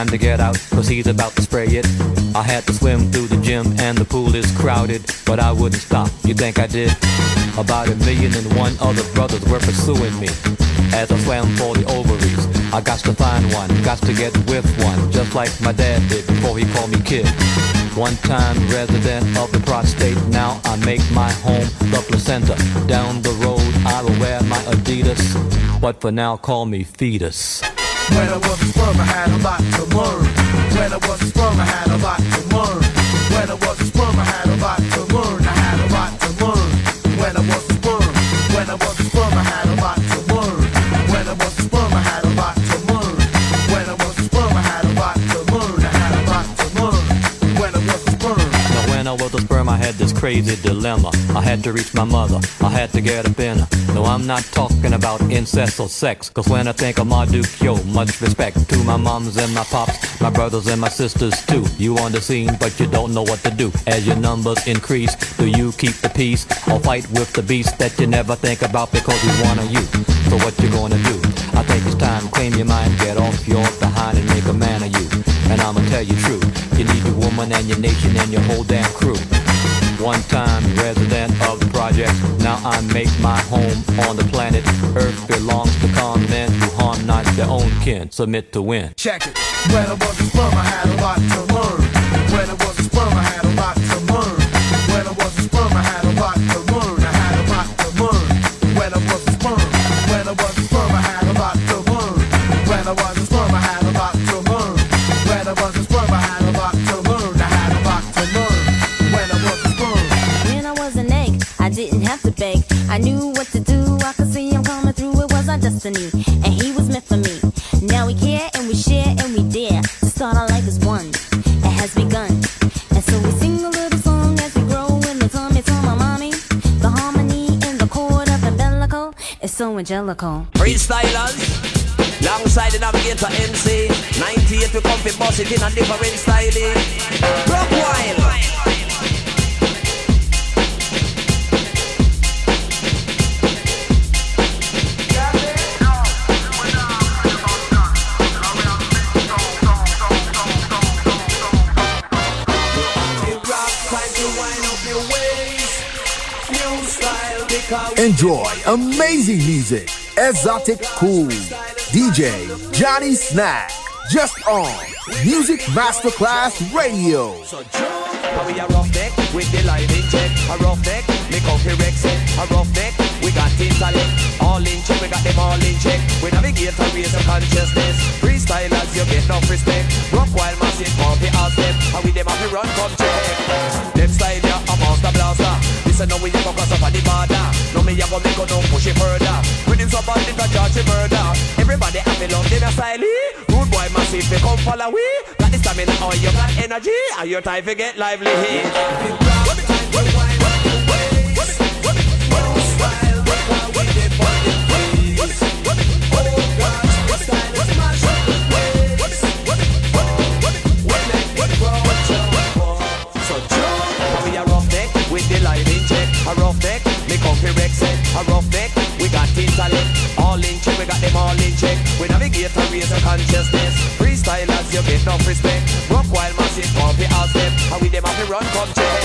Time to get out, cause he's about to spray it. I had to swim through the gym and the pool is crowded, but I wouldn't stop. You think I did? About a million and one other brothers were pursuing me as I swam for the ovaries. I got to find one, got to get with one, just like my dad did before he called me kid. One time resident of the prostate, now I make my home the placenta. Down the road I will wear my Adidas, but for now call me fetus. When I was a sperm I had a lot to learn. When I was a sperm I had a lot to learn. When I was a sperm I had a lot to learn. Crazy dilemma. I had to reach my mother, I had to get up in her. No, I'm not talking about incest or sex. Cause when I think of Marduk, yo, much respect to my moms and my pops, my brothers and my sisters too. You on the scene, but you don't know what to do. As your numbers increase, do you keep the peace or fight with the beast that you never think about because he's one of you? So what you gonna do? I think it's time, claim your mind, get off your behind and make a man of you. And I'ma tell you true, you need your woman and your nation and your whole damn crew. One time resident of the project, now I make my home on the planet. Earth belongs to common men who harm not their own kin. Submit to win. Check it. When I was a sperm, I had a lot to learn. When I was a sperm, I had a lot to I knew what to do. I could see him coming through. It was our destiny, and he was meant for me. Now we care and we share and we dare to start our life as one. It has begun, and so we sing a little song as we grow in the tummy to my mommy. The harmony in the chord of the bellicle is so angelical. Freestylers, alongside the navigator MC. 98 we come fi boss it in a different style. Enjoy amazing music. Exotic Cool. DJ Johnny Snack. Just on Music Masterclass Radio. So. We a rough neck with the line in check. A rough neck, make up Rex it. A rough neck, we got intellect. All in check, we got them all in check. We navigate and raise the consciousness. Freestylers, you get enough respect. Rock wild massive, pumpy out step. How we them have to run, come check. Them style, yeah, a master blaster. Listen, now we go cross on the border. No me a go make go no push it further. With him so bad, it a charge it murder. Everybody have to love them style. Rude boy massive, they come follow we. Got the stamina, or you got energy. Are your time to get lively me comfy A rough neck, we got intellect. All in check, we got them all in check. We navigate and raise the consciousness. Freestylers, you get enough respect. Rock wild massive, comfy out step. How we them have to run, come check.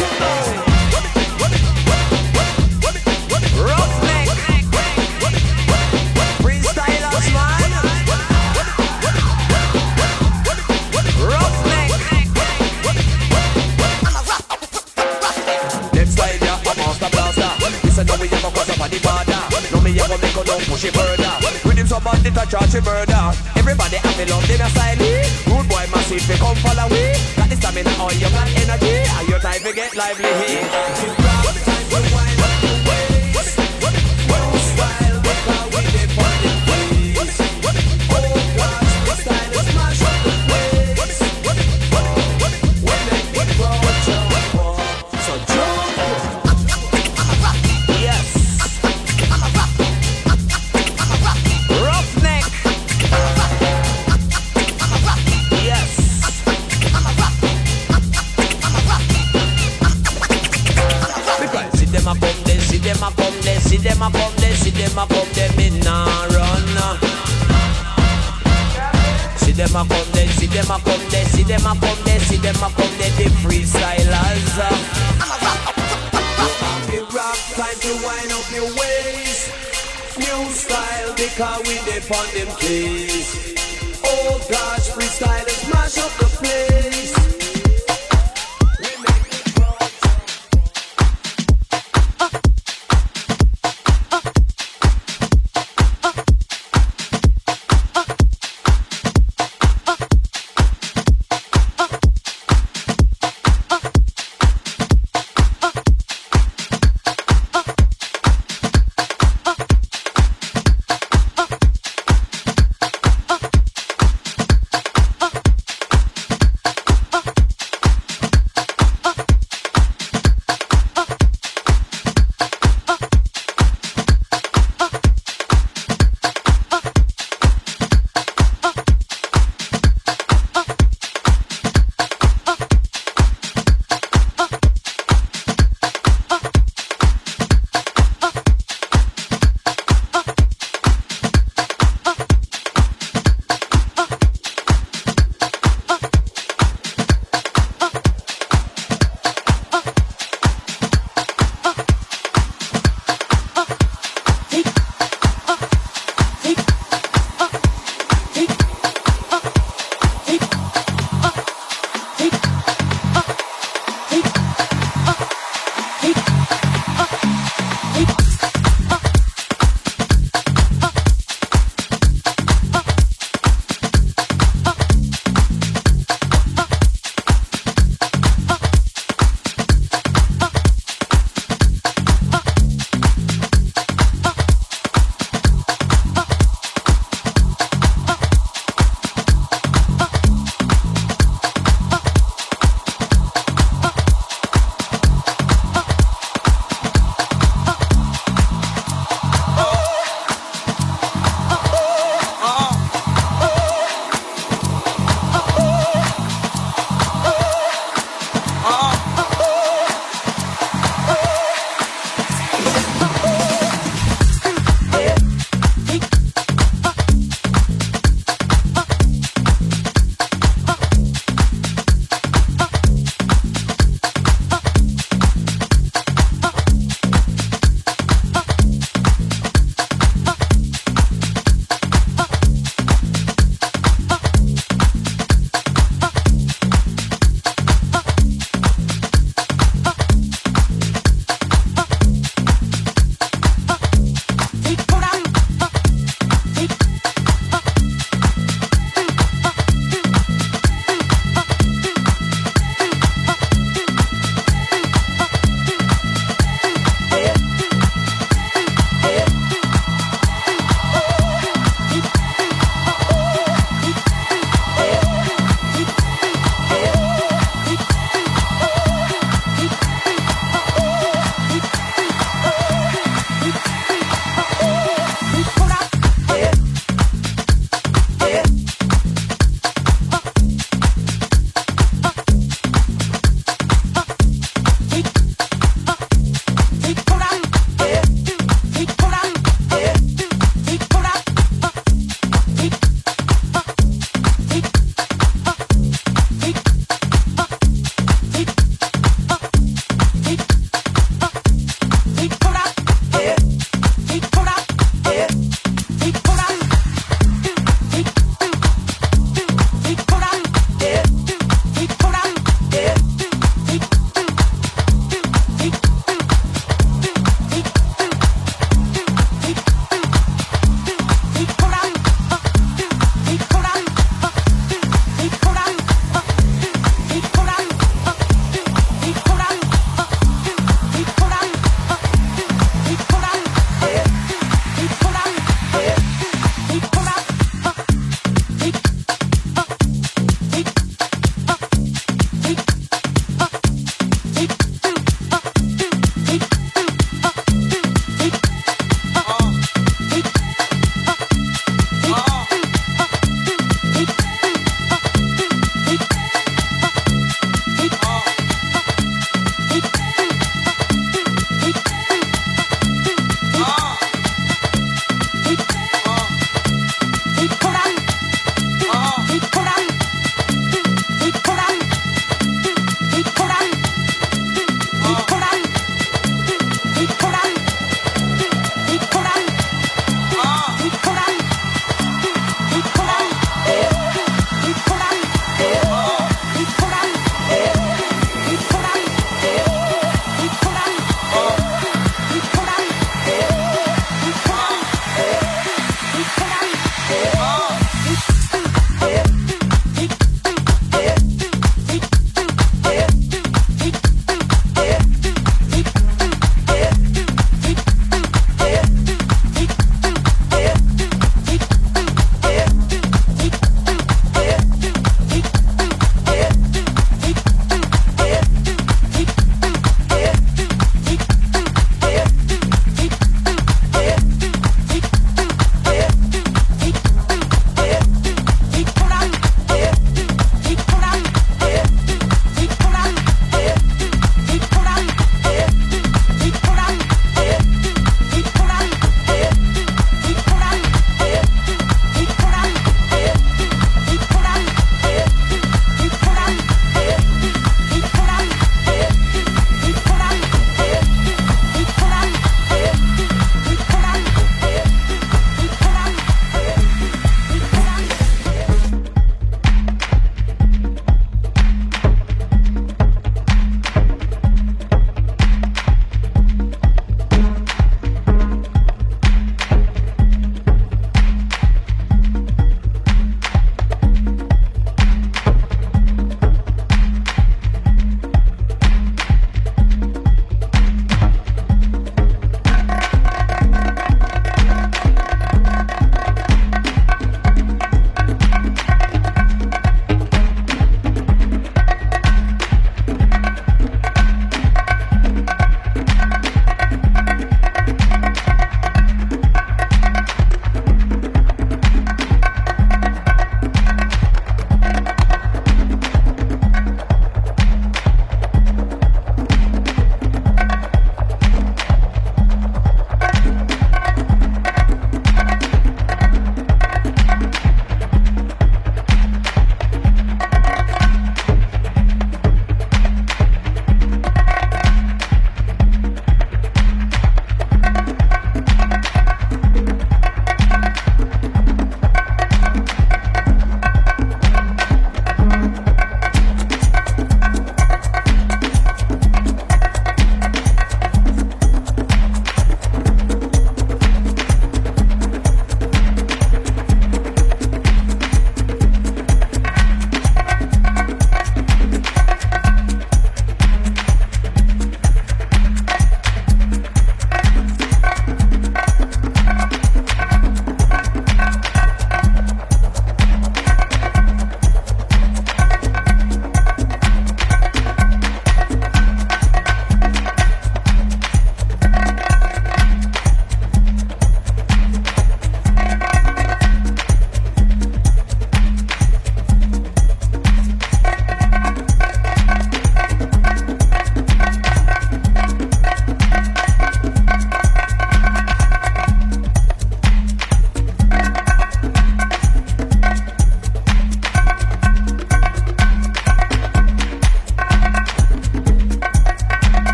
Somebody to charge it murder. Everybody to love them a style. Rude boy massive we come follow we. Got the stamina or you got energy. And your time to get lively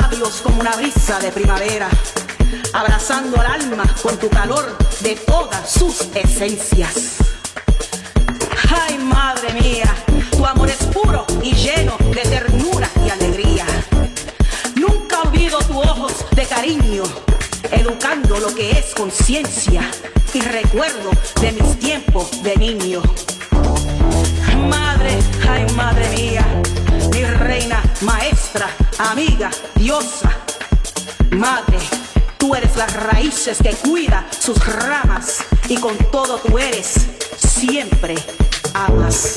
labios como una brisa de primavera, abrazando al alma con tu calor de todas sus esencias. Ay, madre mía, tu amor es puro y lleno de ternura y alegría. Nunca olvido tus ojos de cariño, educando lo que es conciencia y recuerdo de mis tiempos de niño. Madre, ay, madre mía, reina, maestra, amiga, diosa. Madre, tú eres las raíces que cuida sus ramas y con todo tú eres siempre amas.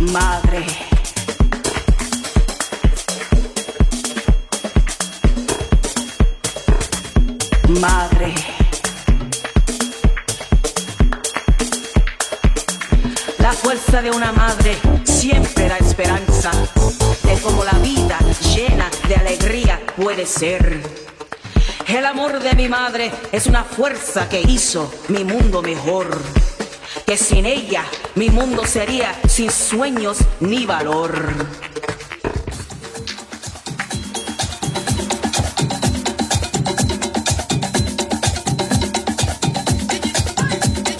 Madre. Madre. La fuerza de una madre siempre da esperanza de cómo la vida llena de alegría puede ser. El amor de mi madre es una fuerza que hizo mi mundo mejor. Que sin ella mi mundo sería sin sueños ni valor.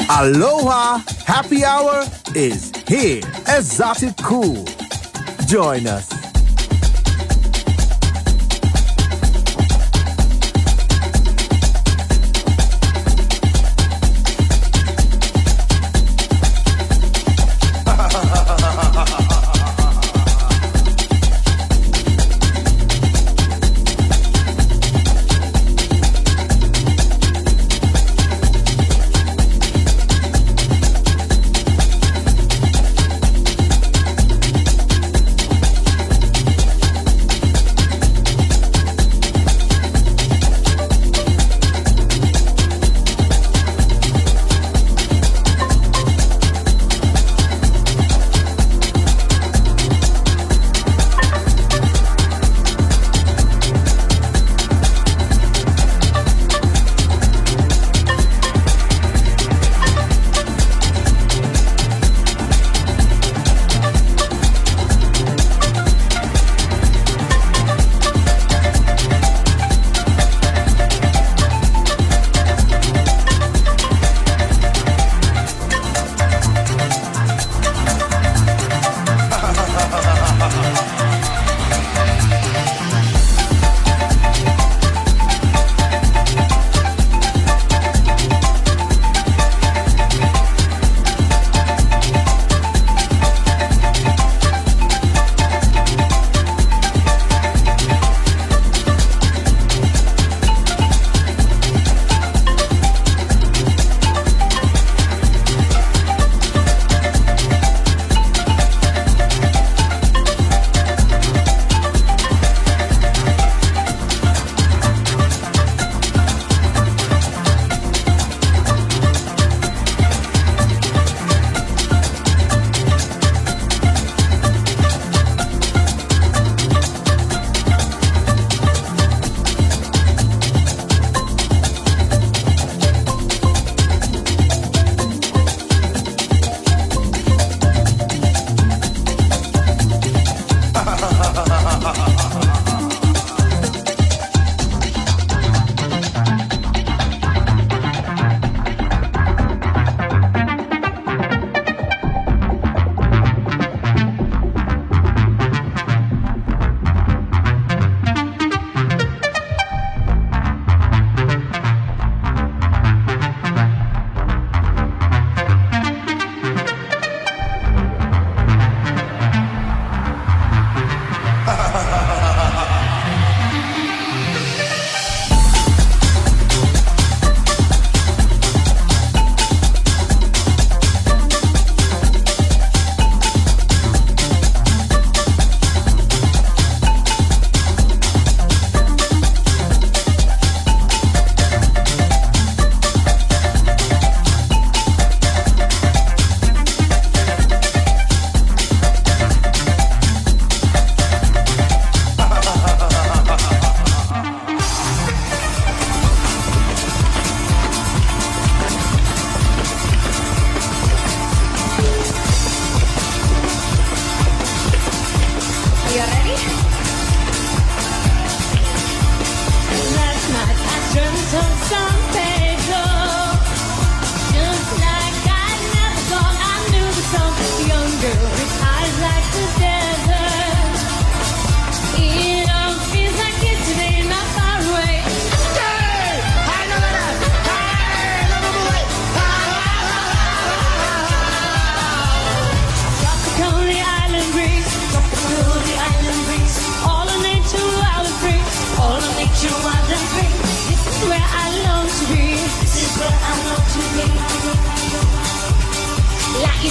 Aloha Happy Hour is here. Esoticool. Join us.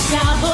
shower.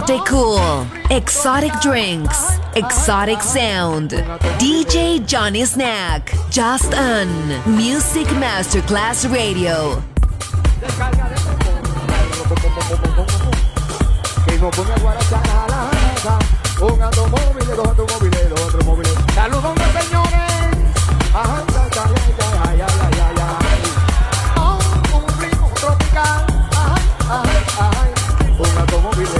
Exotic cool, exotic drinks, exotic sound. DJ Johnny Snack, just on Music Masterclass Radio. Oh. Un automóvil.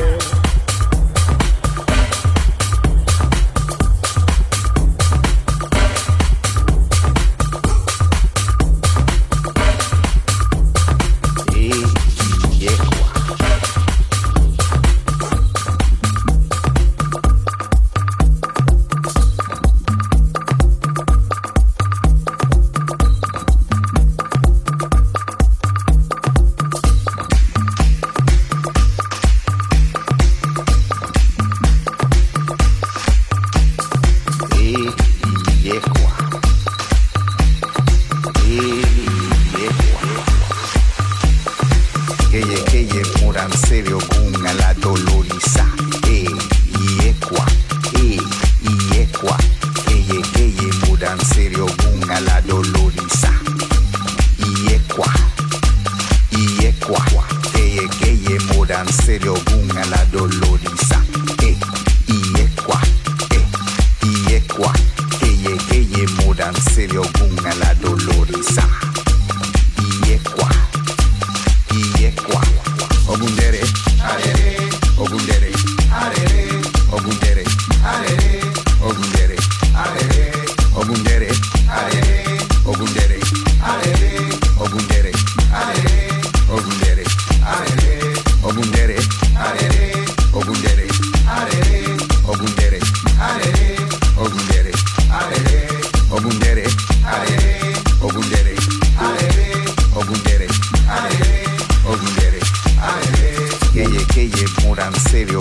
Ogundere. Aere. Ogundere. Aere. Ogundere. Aere. Yeye keye muran serio.